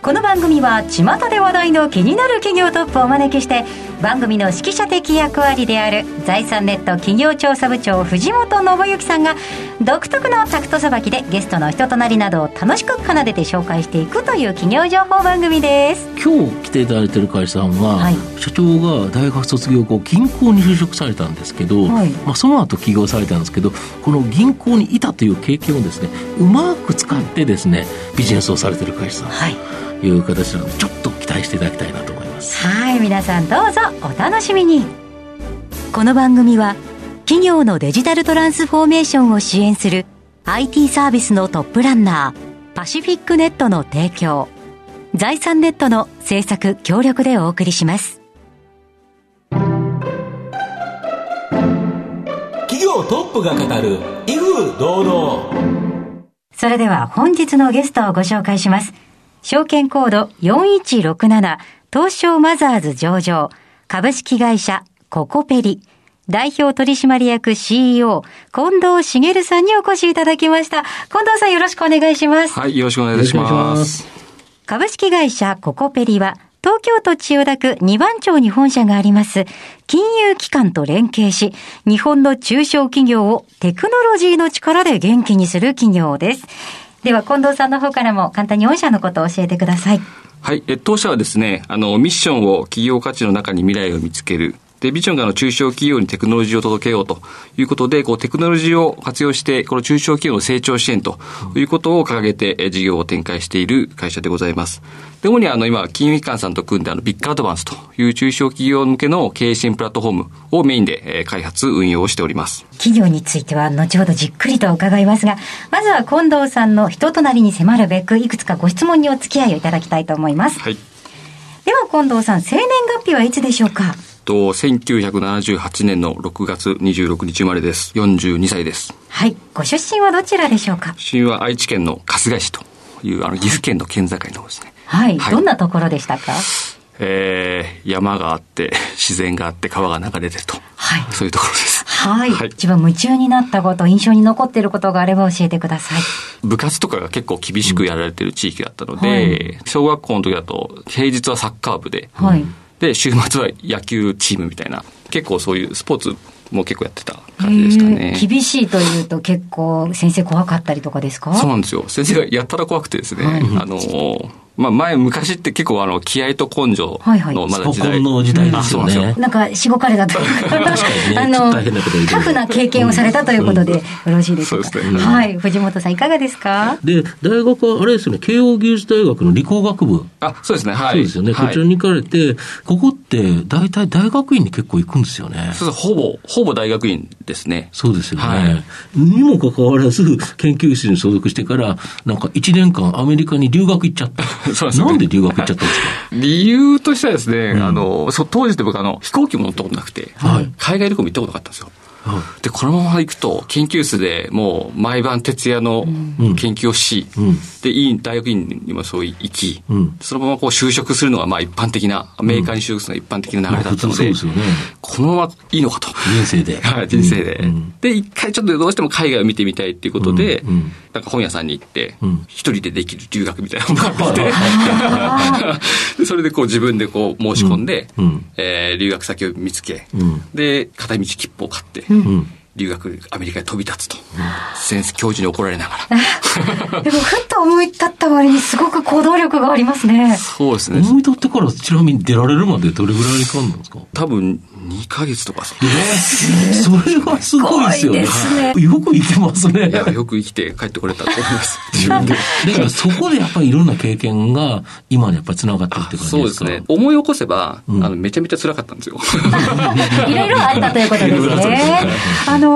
この番組は巷で話題の気になる企業トップをお招きして番組の指揮者的役割である財産ネット企業調査部長藤本信之さんが独特のタクトさばきでゲストの人となりなどを楽しく奏でて紹介していくという企業情報番組です。今日来ていただいている会社さんは、はい、社長が大学卒業後銀行に就職されたんですけど、はい、まあ、その後起業されたんですけどこの銀行にいたという経験をですねうまく使ってですねビジネスをされている会社さん、はいいう形なのでちょっと期待していただきたいなと思います。はい皆さんどうぞお楽しみに。この番組は企業のデジタルトランスフォーメーションを支援する IT サービスのトップランナーパシフィックネットの提供財産ネットの制作協力でお送りします。企業トップが語る威風堂々。それでは本日のゲストをご紹介します証券コード4167東証マザーズ上場株式会社ココペリ代表取締役 CEO 近藤茂さんにお越しいただきました。近藤さんよろしくお願いします。はい、よろしくお願いします。株式会社ココペリは東京都千代田区2番町に本社があります、金融機関と連携し、日本の中小企業をテクノロジーの力で元気にする企業です。では、近藤さんの方からも簡単に御社のことを教えてください。はい。え当社はですね、あの、ミッションを企業価値の中に未来を見つける。で、ビジョンがあの中小企業にテクノロジーを届けようということで、こうテクノロジーを活用して、この中小企業の成長支援ということを掲げて、事業を展開している会社でございます。で、主にあの今、金融機関さんと組んであのビッグアドバンスという中小企業向けの経営支援プラットフォームをメインで開発、運用をしております。企業については後ほどじっくりと伺いますが、まずは近藤さんの人となりに迫るべく、いくつかご質問にお付き合いをいただきたいと思います。はい。では近藤さん、生年月日はいつでしょうか？と、1978年の6月26日生まれです。42歳です。はい。ご出身はどちらでしょうか？出身は愛知県の春日市という、あの、岐阜県の県境の方ですね。はい。はい、どんなところでしたか？えー、山があって、自然があって、川が流れてると。はい。そういうところです。はい。はい、一番夢中になったこと、印象に残っていることがあれば教えてください。部活とかが結構厳しくやられてる地域だったので、うんはい、小学校の時だと、平日はサッカー部で、はい。で、週末は野球チームみたいな、結構そういうスポーツも結構やってた感じでしたね。厳しいというと結構先生怖かったりとかですか？そうなんですよ。先生がやったら怖くてですね、はい、あの、まあ前、昔って結構あの、気合と根性のまだ時代。はいはい、の時代ですよね。なんか、しごかれたというか、ね、あの、タフな経験をされたということで、よろしいでしょうか。そうですね。はい。藤本さん、いかがですか？で、大学はあれですね、慶応義塾大学の理工学部。あ、そうですね、はい。そうですよね。こちらに行かれて、ここって大体大学院に結構行くんですよね。そうほぼ、ほぼ大学院ですね。そうですよね。はい、にもかかわらず、研究室に所属してから、なんか1年間アメリカに留学行っちゃった。そうですね。なんで留学行っちゃったんですか？理由としてはですね、うん、あの、そ当時って僕あの、飛行機も乗ったことなくて、はい、海外旅行も行ったことなかったんですよ。で、このまま行くと、研究室でもう毎晩徹夜の研究をし、うん、で、いい大学院にもそう行き、うん、そのままこう就職するのがまあ一般的な、アメリカに就職するのが一般的な流れだったので、このままいいのかと。人生で。はい、人生で。で、一回ちょっとどうしても海外を見てみたいっていうことで、なんか本屋さんに行って、一人でできる留学みたいなのがあって、それでこう自分でこう申し込んで、え留学先を見つけ、で、片道切符を買って、Mm. Hmm. 留学、アメリカに飛び立つと。先生、教授に怒られながら。でも、ふっと思い立った割にすごく行動力がありますね。そうですね。思い立ってからちなみに出られるまでどれぐらいかかるんですか？多分、2ヶ月とかえー、それはすごいですよね。ねよく生きますね。いや、よく生きて帰ってこれたと思います。自分で。だからそこでやっぱりいろんな経験が今にやっぱり繋がってるって感じですか？そうですね。思い起こせば、うん、あの、めちゃめちゃ辛かったんですよ。いろいろあったということですね。あの、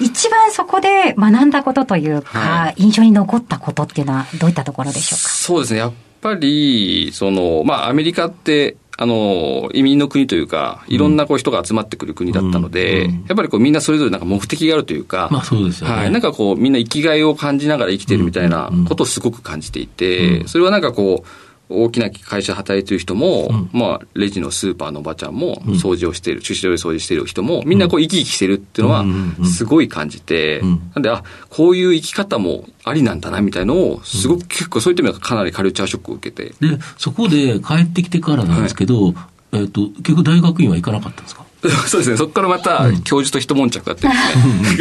一番そこで学んだことというか、はい、印象に残ったことっていうのはどういったところでしょうか？そうですね。やっぱり、その、まあ、アメリカって、あの、移民の国というか、いろんなこう人が集まってくる国だったので、うん。うん、やっぱりこうみんなそれぞれなんか目的があるというか、まあそうですよね。はい。なんかこうみんな生きがいを感じながら生きてるみたいなことをすごく感じていて、それはなんかこう、大きな会社働いてる人も、うん、まあ、レジのスーパーのおばちゃんも、掃除をしている、駐車場で掃除している人も、みんなこう生き生きしてるっていうのは、すごい感じて、なんで、あ、こういう生き方もありなんだな、みたいのを、すごく結構そういった意味ではかなりカルチャーショックを受けて。で、そこで帰ってきてからなんですけど、はい、えっ、と、結局大学院は行かなかったんですか？そうですね、そこからまた教授と一悶着があって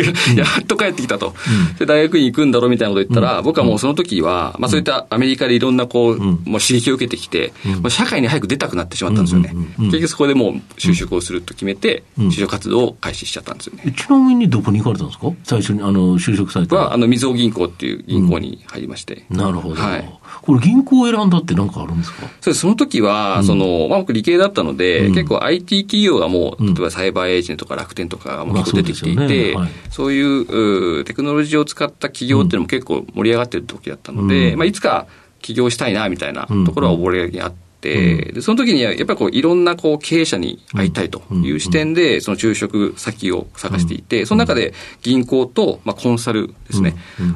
ですね、やっと帰ってきたと、で、大学院行くんだろうみたいなこと言ったら、僕はもうその時は、まあそういったアメリカでいろんなこう、もう刺激を受けてきて、もう社会に早く出たくなってしまったんですよね。結局そこでもう就職をすると決めて、就職活動を開始しちゃったんですよね。ちなみにどこに行かれたんですか？最初にあの就職された。は、あの、みずほ銀行っていう銀行に入りまして。なるほど。はい。これ銀行を選んだって何かあるんですか？そうその時は、その、まあ僕理系だったので、結構 IT 企業がもう、例えばサイバーエージェントとか楽天とかも結構出てきていて、まあそうね。はい、そういうテクノロジーを使った企業っていうのも結構盛り上がってる時だったので、うん、まあいつか起業したいなみたいなところは覚えがあっでその時にはやっぱりこういろんなこう経営者に会いたいという視点で、その就職先を探していて、その中で銀行と、まあ、コンサルですね、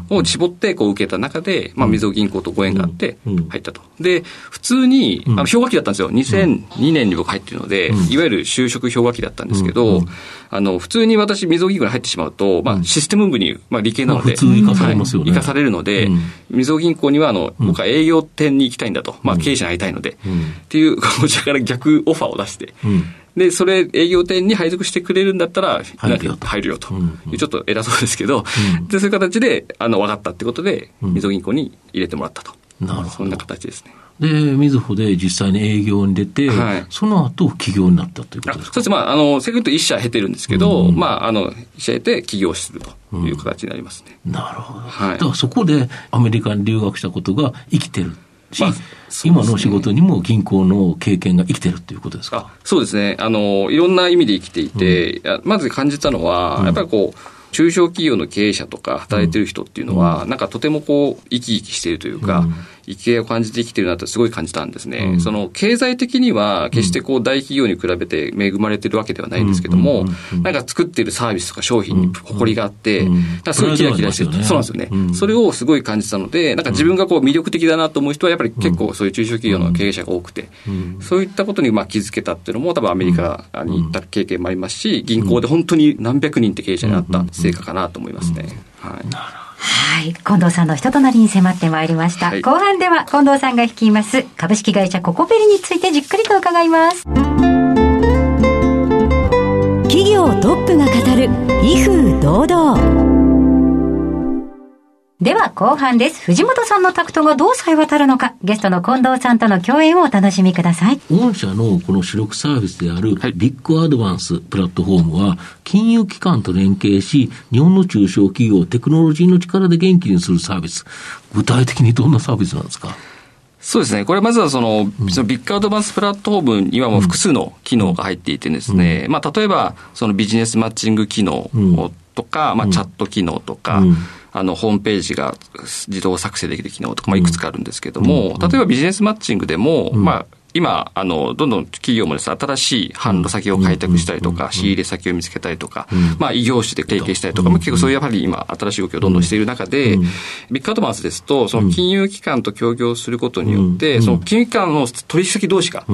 を絞ってこう受けた中で、まあ、みずほ銀行とご縁があって入ったと。で、普通に、あの氷河期だったんですよ。2002年に僕入ってるので、いわゆる就職氷河期だったんですけど、あの、普通に私、みずほ銀行に入ってしまうと、まあ、システム部に、まあ、理系なので、生かされますよね。生かされるので、みずほ銀行には、あの、僕は営業店に行きたいんだと、まあ、経営者に会いたいので、っていう、こちらから逆オファーを出して、で、それ、営業店に配属してくれるんだったら、入るよと。入るよと。ちょっと偉そうですけど、で、そういう形で、あの、分かったってことで、みずほ銀行に入れてもらったと。なるほど。そんな形ですね。で、みずほで実際に営業に出て、はい、その後起業になったということですか？そうです。まあ、あの、セグと一社経てるんですけど、うん、まあ、あの、一社経て起業するという形になりますね。うん、なるほど。はい。だからそこでアメリカに留学したことが生きてる。まあ、今の仕事にも銀行の経験が生きてるっていうことですか？そうですね。あの、いろんな意味で生きていて、うん、まず感じたのは、やっぱりこう、中小企業の経営者とか働いてる人っていうのは、なんかとてもこう、生き生きしているというか、生きがいを感じて生きてるなってすごい感じたんですね。うん、その経済的には決してこう大企業に比べて恵まれてるわけではないんですけども、なんか作ってるサービスとか商品に誇りがあって、だすごいキラキラしてる、ね、そうなんですよね、それをすごい感じたので、なんか自分がこう魅力的だなと思う人はやっぱり結構そういう中小企業の経営者が多くて、そういったことにまあ気づけたっていうのも多分アメリカに行った経験もありますし、銀行で本当に何百人って経営者になった成果かなと思いますね。はい。はい。近藤さんの人となりに迫ってまいりました。はい、後半では近藤さんが率います株式会社ココペリについてじっくりと伺います。企業トップが語る威風堂々。では後半です。藤本さんのタクトがどうさえ渡るのか、ゲストの近藤さんとの共演をお楽しみください。御社のこの主力サービスである、ビッグアドバンスプラットフォームは、金融機関と連携し、日本の中小企業をテクノロジーの力で元気にするサービス。具体的にどんなサービスなんですか？そうですね。これまずはその、そのビッグアドバンスプラットフォームにはもう複数の機能が入っていてですね、まあ例えばそのビジネスマッチング機能とか、まあチャット機能とか、あの、ホームページが自動作成できる機能とか、まあ、いくつかあるんですけども、例えばビジネスマッチングでも、まあ、今、あの、どんどん企業もです、ね、新しい販路先を開拓したりとか、仕入れ先を見つけたりとか、まあ、異業種で提携したりとか、まあ、結構そういうやはり今、新しい動きをどんどんしている中で、ビッグアドバンスですと、その金融機関と協業することによって、その金融機関の取引先同士が、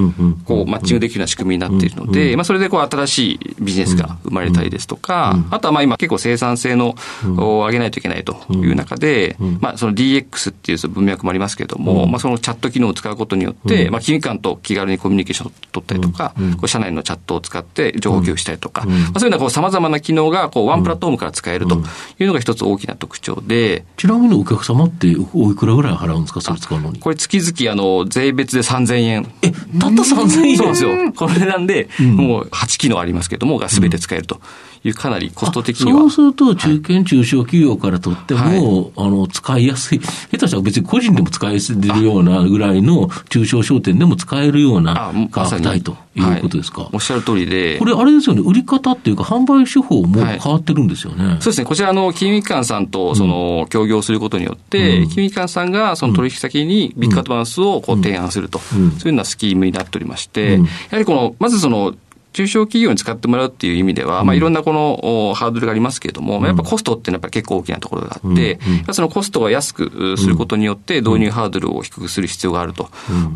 こう、マッチングできるような仕組みになっているので、まあ、それでこう、新しいビジネスが生まれたりですとか、あとはまあ、今結構生産性の、を上げないといけないという中で、まあ、その DX っていう文脈もありますけれども、まあ、そのチャット機能を使うことによって、まあ、金融機関と気軽にコミュニケーションを取ったりとか、こう社内のチャットを使って情報共有したりとか、まあ、そういうようなさまざまな機能がこうワンプラットフォームから使えるというのが一つ大きな特徴で。ちなみにお客様っておいくらぐらい払うんですか、それ使うのに。これ月々あの税別で3000円。え、たった3000円？そうですよ。これなんで、もう8機能ありますけども、が全て使えると。いうかなりコスト的には。そうすると、中堅中小企業からとっても、はい、あの、使いやすい、下手したら別に個人でも使いやすいようなぐらいの中小商店でも使使えるような価格帯ということですか、はい、おっしゃる通りで。これ、あれですよね、売り方っていうか、販売手法も変わってるんですよね。はい、そうですね、こちらの金融機関さんとその協業することによって、うん、金融機関さんがその取引先にビッグアドバンスをこう提案すると、うん、そういうようなスキームになっておりまして、やはりこの、まずその、中小企業に使ってもらうっていう意味では、まあ、いろんなこのハードルがありますけれども、やっぱコストっていうのはやっぱ結構大きなところがあって、そのコストを安くすることによって導入ハードルを低くする必要があると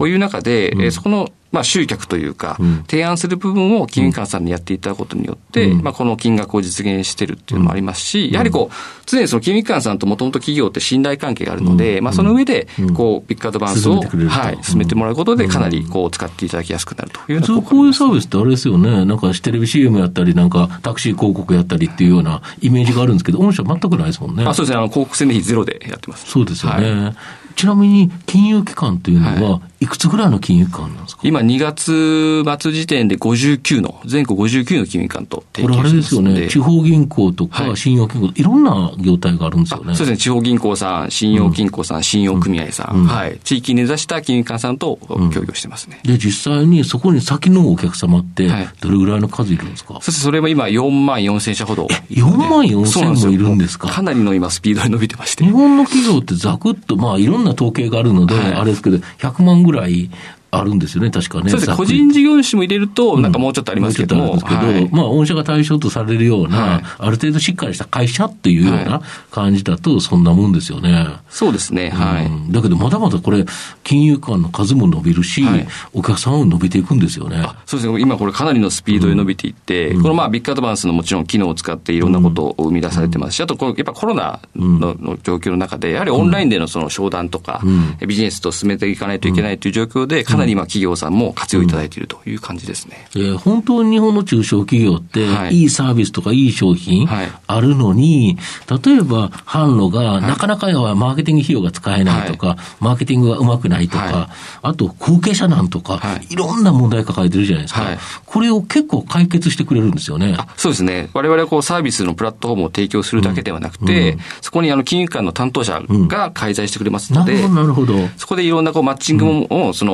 いう中で、そこのまあ、集客というか、提案する部分を金融機関さんにやっていただくことによって、まあ、この金額を実現してるっていうのもありますし、やはりこう、常にその金融機関さんともともと企業って信頼関係があるので、まあ、その上で、こう、ビッグアドバンスを、はい、進めてもらうことで、かなりこう、使っていただきやすくなるというようなこういうサービスってあれですよね、なんかテレビ CM やったり、なんかタクシー広告やったりっていうようなイメージがあるんですけど、御社全くないですもんね。あそうですね、あの広告宣伝費ゼロでやってます。そうですよね。はい。ちなみに金融機関というのは、いくつぐらいの金融機関なんですか、今、2月末時点で59の、全国59の金融機関と提携これあれですよね、地方銀行とか信用金庫、はい、いろんな業態があるんですよね。そうですね、地方銀行さん、信用金庫さん、うん、信用組合さん、うん、はい、地域に根ざした金融機関さんと協業してますね。うん、で、実際にそこに先のお客様って、どれぐらいの数いるんですか、はい、そしてそれも今、4万4千社ほど。4万4千もいるんですか？かなりの今、スピードで伸びてまして。日本の企業ってざくっと、まあ、いろんな統計があるので、はい、あれですけど、100万ぐらい por aí. あるんですよね、確かね。そうです個人事業主も入れると、なんかもうちょっとありますけども。うん、もはい、まあ、御社が対象とされるような、はい、ある程度しっかりした会社っていうような感じだと、そんなもんですよね。そうですね、はい、うん。だけど、まだまだこれ、金融機関の数も伸びるし、はい、お客さんも伸びていくんですよね。そうですね、今これかなりのスピードで伸びていって、うん、このまあ、ビッグアドバンスのもちろん機能を使っていろんなことを生み出されてます。し、あとこの、やっぱコロナのの状況の中で、やはりオンラインでのその商談とか、ビジネスと進めていかないといけないという状況で、かなり今企業さんもも活用いただいているという感じですね。うん、えー、本当に日本の中小企業って、い、いサービスとかいい商品あるのに、はい、例えば販路がなかなかマーケティング費用が使えないとか、はい、マーケティングがうまくないとか、はい、あと後継者なんとか、い、ろんな問題抱えてるじゃないですか。これを結構解決してくれるんですよね。そうですね。我々はこうサービスのプラットフォームを提供するだけではなくて、うん、そこにあの金融機関の担当者が介在してくれますので、うん、なるほど。そこでいろんなこうマッチングを、その、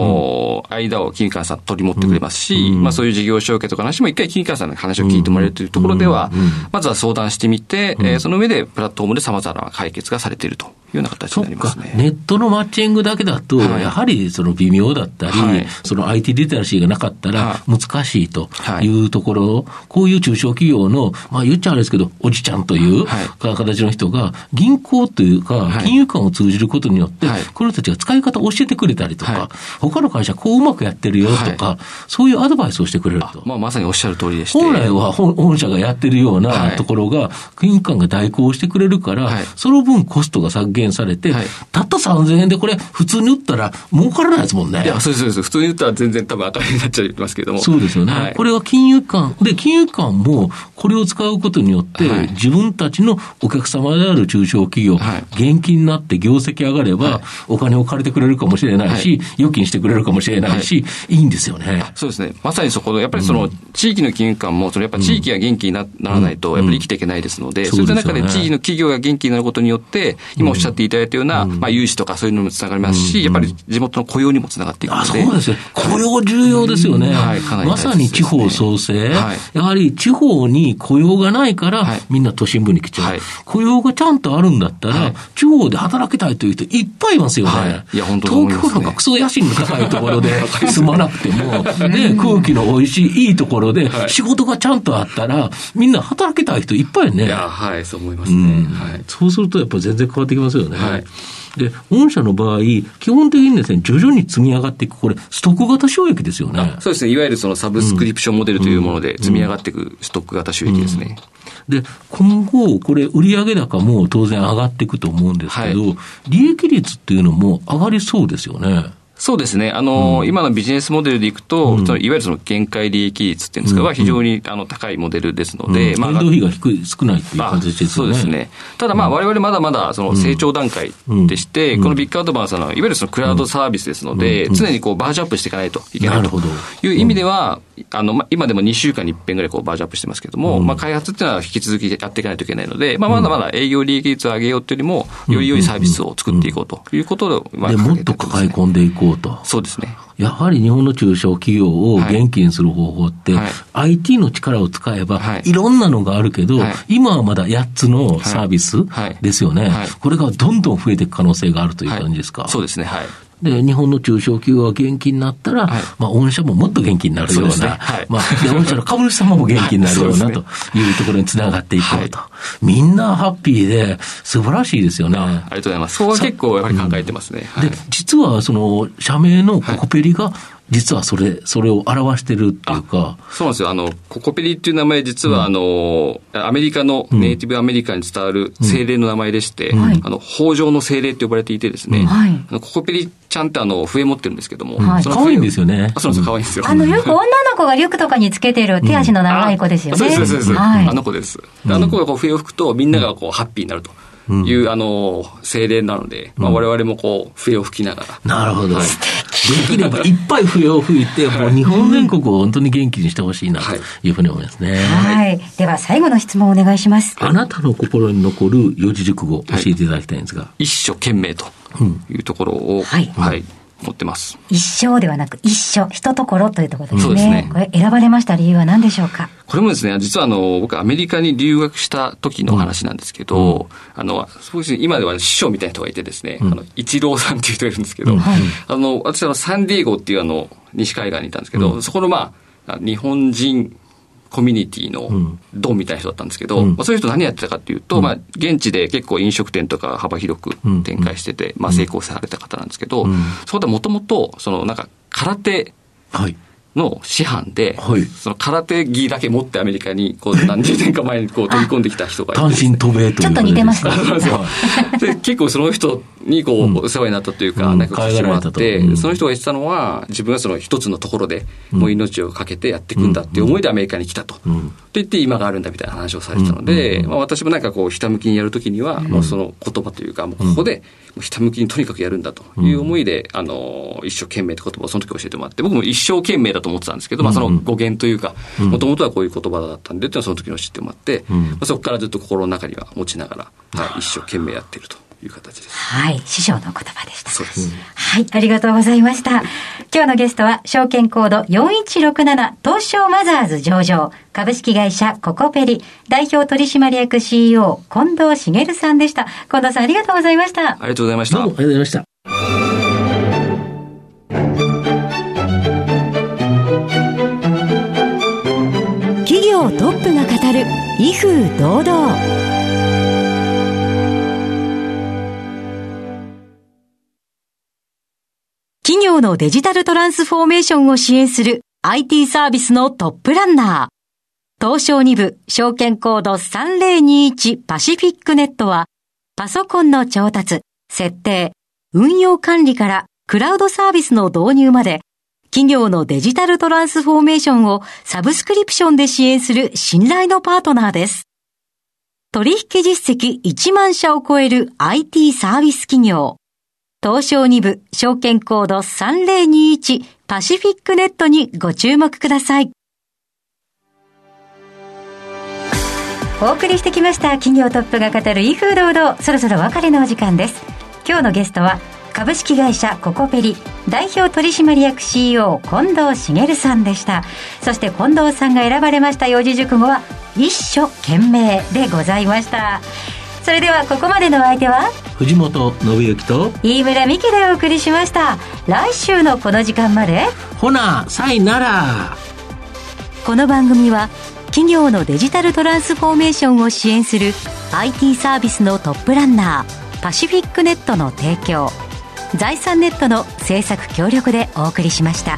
間を金融機関さん取り持ってくれますし、まあそういう事業承継とかの話も一回金融機関さんの話を聞いてもらえるというところでは、まずは相談してみて、えその上でプラットフォームで様々な解決がされているというような形になりますね。ネットのマッチングだけだと、やはりその微妙だったり、はい、その IT リテラシーがなかったら難しいとい。うところ、こういう中小企業の、まあ言っちゃあれですけど、おじちゃんという形の人が、銀行というか、金融機関を通じることによって、この人たちが使い方を教えてくれたりとか、他の会社こううまくやってるよとか、そういうアドバイスをしてくれると。まあまさにおっしゃる通りでして。本来は本社がやってるようなところが、金融機関が代行してくれるから、その分コストが削減されて、たった3000円でこれ、普通に売ったら儲からないですもんね。いや、そうです、そうです。普通に売ったら全然多分赤字になっちゃいますけれども。そうですよね。はい、これは金融機関、で、金融機関もこれを使うことによって、はい、自分たちのお客様である中小企業、はい、現金になって業績上がれば、お金を借りてくれるかもしれないし、預金してくれるかもしれないし、いいんですよね。そうですね。まさにそこの、やっぱりその、地域の金融機関も、そのやっぱ地域が元気にならないと、やっぱり生きていけないですので、そういった中で地域の企業が元気になることによって、今おっしゃっていただいたような、まあ、融資とかそういうのにもつながりますし、やっぱり地元の雇用にもつながっていくので。そうですね。雇用重要ですよね。はい、かなり、まさに地方創生。はい、やはり地方に雇用がないから、みんな都心部に来ちゃう。雇用がちゃんとあるんだったら、地方で働きたいという人いっぱいいますよね。いや、本当東京なんかクソ野心の高いところで 住まなくても、ね、空気の美味しいいいところで、仕事がちゃんとあったら、みんな働きたい人いっぱいね。いや、はい、そう思いますね。はい、そうするとやっぱ全然変わってきますよね。はいで、御社の場合、基本的にですね、徐々に積み上がっていく、これ、ストック型収益ですよね。そうですね。いわゆるそのサブスクリプションモデルというもので積み上がっていくストック型収益ですね。で、今後、これ、売上高も当然上がっていくと思うんですけど、はい、利益率っていうのも上がりそうですよね。そうですね。あの、うん、今のビジネスモデルでいくと、うん、いわゆるその限界利益率っていうんですか、うん、は非常にあの高いモデルですので、まあ、変動費が低い、少ないっていう感じですね。そうですね。ただまあ、我々まだまだその成長段階でして、このビッグアドバンスの、いわゆるそのクラウドサービスですので、常にこうバージョンアップしていかないといけないと。いう意味では、あの、ま、今でも2週間に1遍ぐらいこうバージョンアップしてますけれども、まあ、開発っていうのは引き続きやっていかないといけないので、まあ、まだまだ営業利益率を上げようというよりも、より良いサービスを作っていこうということで、まあ、もっと抱え込んでいこうと。そうですね。やはり日本の中小企業を元気にする方法って、はい、IT の力を使えば、い、ろんなのがあるけど、今はまだ8つのサービスですよね、これがどんどん増えていく可能性があるという感じですか？そうですね。はい。で、日本の中小企業が元気になったら、はい、まあ、御社ももっと元気になるような、うね。はい、まあ、で、御社の株主様も元気になるような、とい。うところにつながっていこうと。はい、みんなハッピーで、素晴らしいですよね。ありがとうございます。そこは結構やっぱり考えてますね。で、実は、その、社名のココペリが、実はそれ、それを表してるっていうか。そうなんですよ。あの、ココペリっていう名前、実は、あの、アメリカの、ネイティブアメリカに伝わる精霊の名前でして、うん、あの、北条の精霊って呼ばれていてですね、はい、ココペリちゃんってあの、笛持ってるんですけども。はい、可愛いんですよね。あ、そうです、可愛いんですよ。あの、よく女の子がリュックとかにつけてる手足の長い子ですよね。そうです、そうです。あの子です。あの子がこう笛を吹くと、みんながこう、ハッピーになると。いう、あの、精霊なので、まあ、我々もこう、笛を吹きながら。なるほど。はい、できればいっぱい笛を吹いて、もう日本全国を本当に元気にしてほしいなというふうに思いますね。はい。では、最後の質問をお願いします。あなたの心に残る四字熟語、教えていただきたいんですが。一生懸命というところを、はい。はい持ってます。一生ではなく一緒、一ところというところですね。そうですね。これ選ばれました理由は何でしょうか？これもですね、実はあの、僕アメリカに留学した時の話なんですけど、うん、あの、そうですね、今では師匠みたいな人がいてですね、うん、あの、一郎さんっていう人がいるんですけど、うん、あの、私はサンディエゴっていうあの、西海岸にいたんですけど、そこのまあ、日本人コミュニティのドンみたいな人だったんですけど、うん、まあ、そういう人何やってたかっていうと、うん、まあ、現地で結構飲食店とか幅広く展開してて、まあ、成功された方なんですけど、そこでもともと、そのなんか空手、はい。の師範で、はい、その空手着だけ持ってアメリカにこう何十年か前にこう飛び込んできた人がいて、単身渡米とちょっと似てますね。で結構その人にこう、お世話になったというか、なんか聞いてもらって、その人が言ってたのは、自分はその一つのところで、もう命をかけてやっていくんだっていう思いでアメリカに来たと。と言って今があるんだみたいな話をされてたので、まあ、私もなんかこう、ひたむきにやるときには、もうその言葉というか、もうここで、ひたむきにとにかくやるんだと。いう思いで、あの、一生懸命って言葉をその時教えてもらって、僕も一生懸命だと思ってたんですけど、まあその語源というか、もともとはこういう言葉だったんでっていうのはその時の知ってもらって、まあ、そこからずっと心の中には持ちながら、はい、一生懸命やっていると。いう形です。はい。師匠の言葉でした。そうです。はい。ありがとうございました。今日のゲストは、証券コード4167東証マザーズ上場株式会社ココペリ代表取締役 CEO 近藤茂さんでした。近藤さんありがとうございました。ありがとうございました。どうもありがとうございました。企業トップが語る威風堂々。業のデジタルトランスフォーメーションを支援する IT サービスのトップランナー。東証2部証券コード3021パシフィックネットはパソコンの調達、設定、運用管理からクラウドサービスの導入まで企業のデジタルトランスフォーメーションをサブスクリプションで支援する信頼のパートナーです。取引実績1万社を超える IT サービス企業。東証2部証券コード3021パシフィックネットにご注目ください。お送りしてきました企業トップが語る威風堂々そろそろ別れのお時間です。今日のゲストは株式会社ココペリ代表取締役 CEO 近藤茂さんでした。そして近藤さんが選ばれました四字熟語は一生懸命でございました。それではここまでの相手は？藤本信之と飯村美希でお送りしました。来週のこの時間まで？ほなさいなら。この番組は企業のデジタルトランスフォーメーションを支援する IT サービスのトップランナーパシフィックネットの提供財産ネットの制作協力でお送りしました。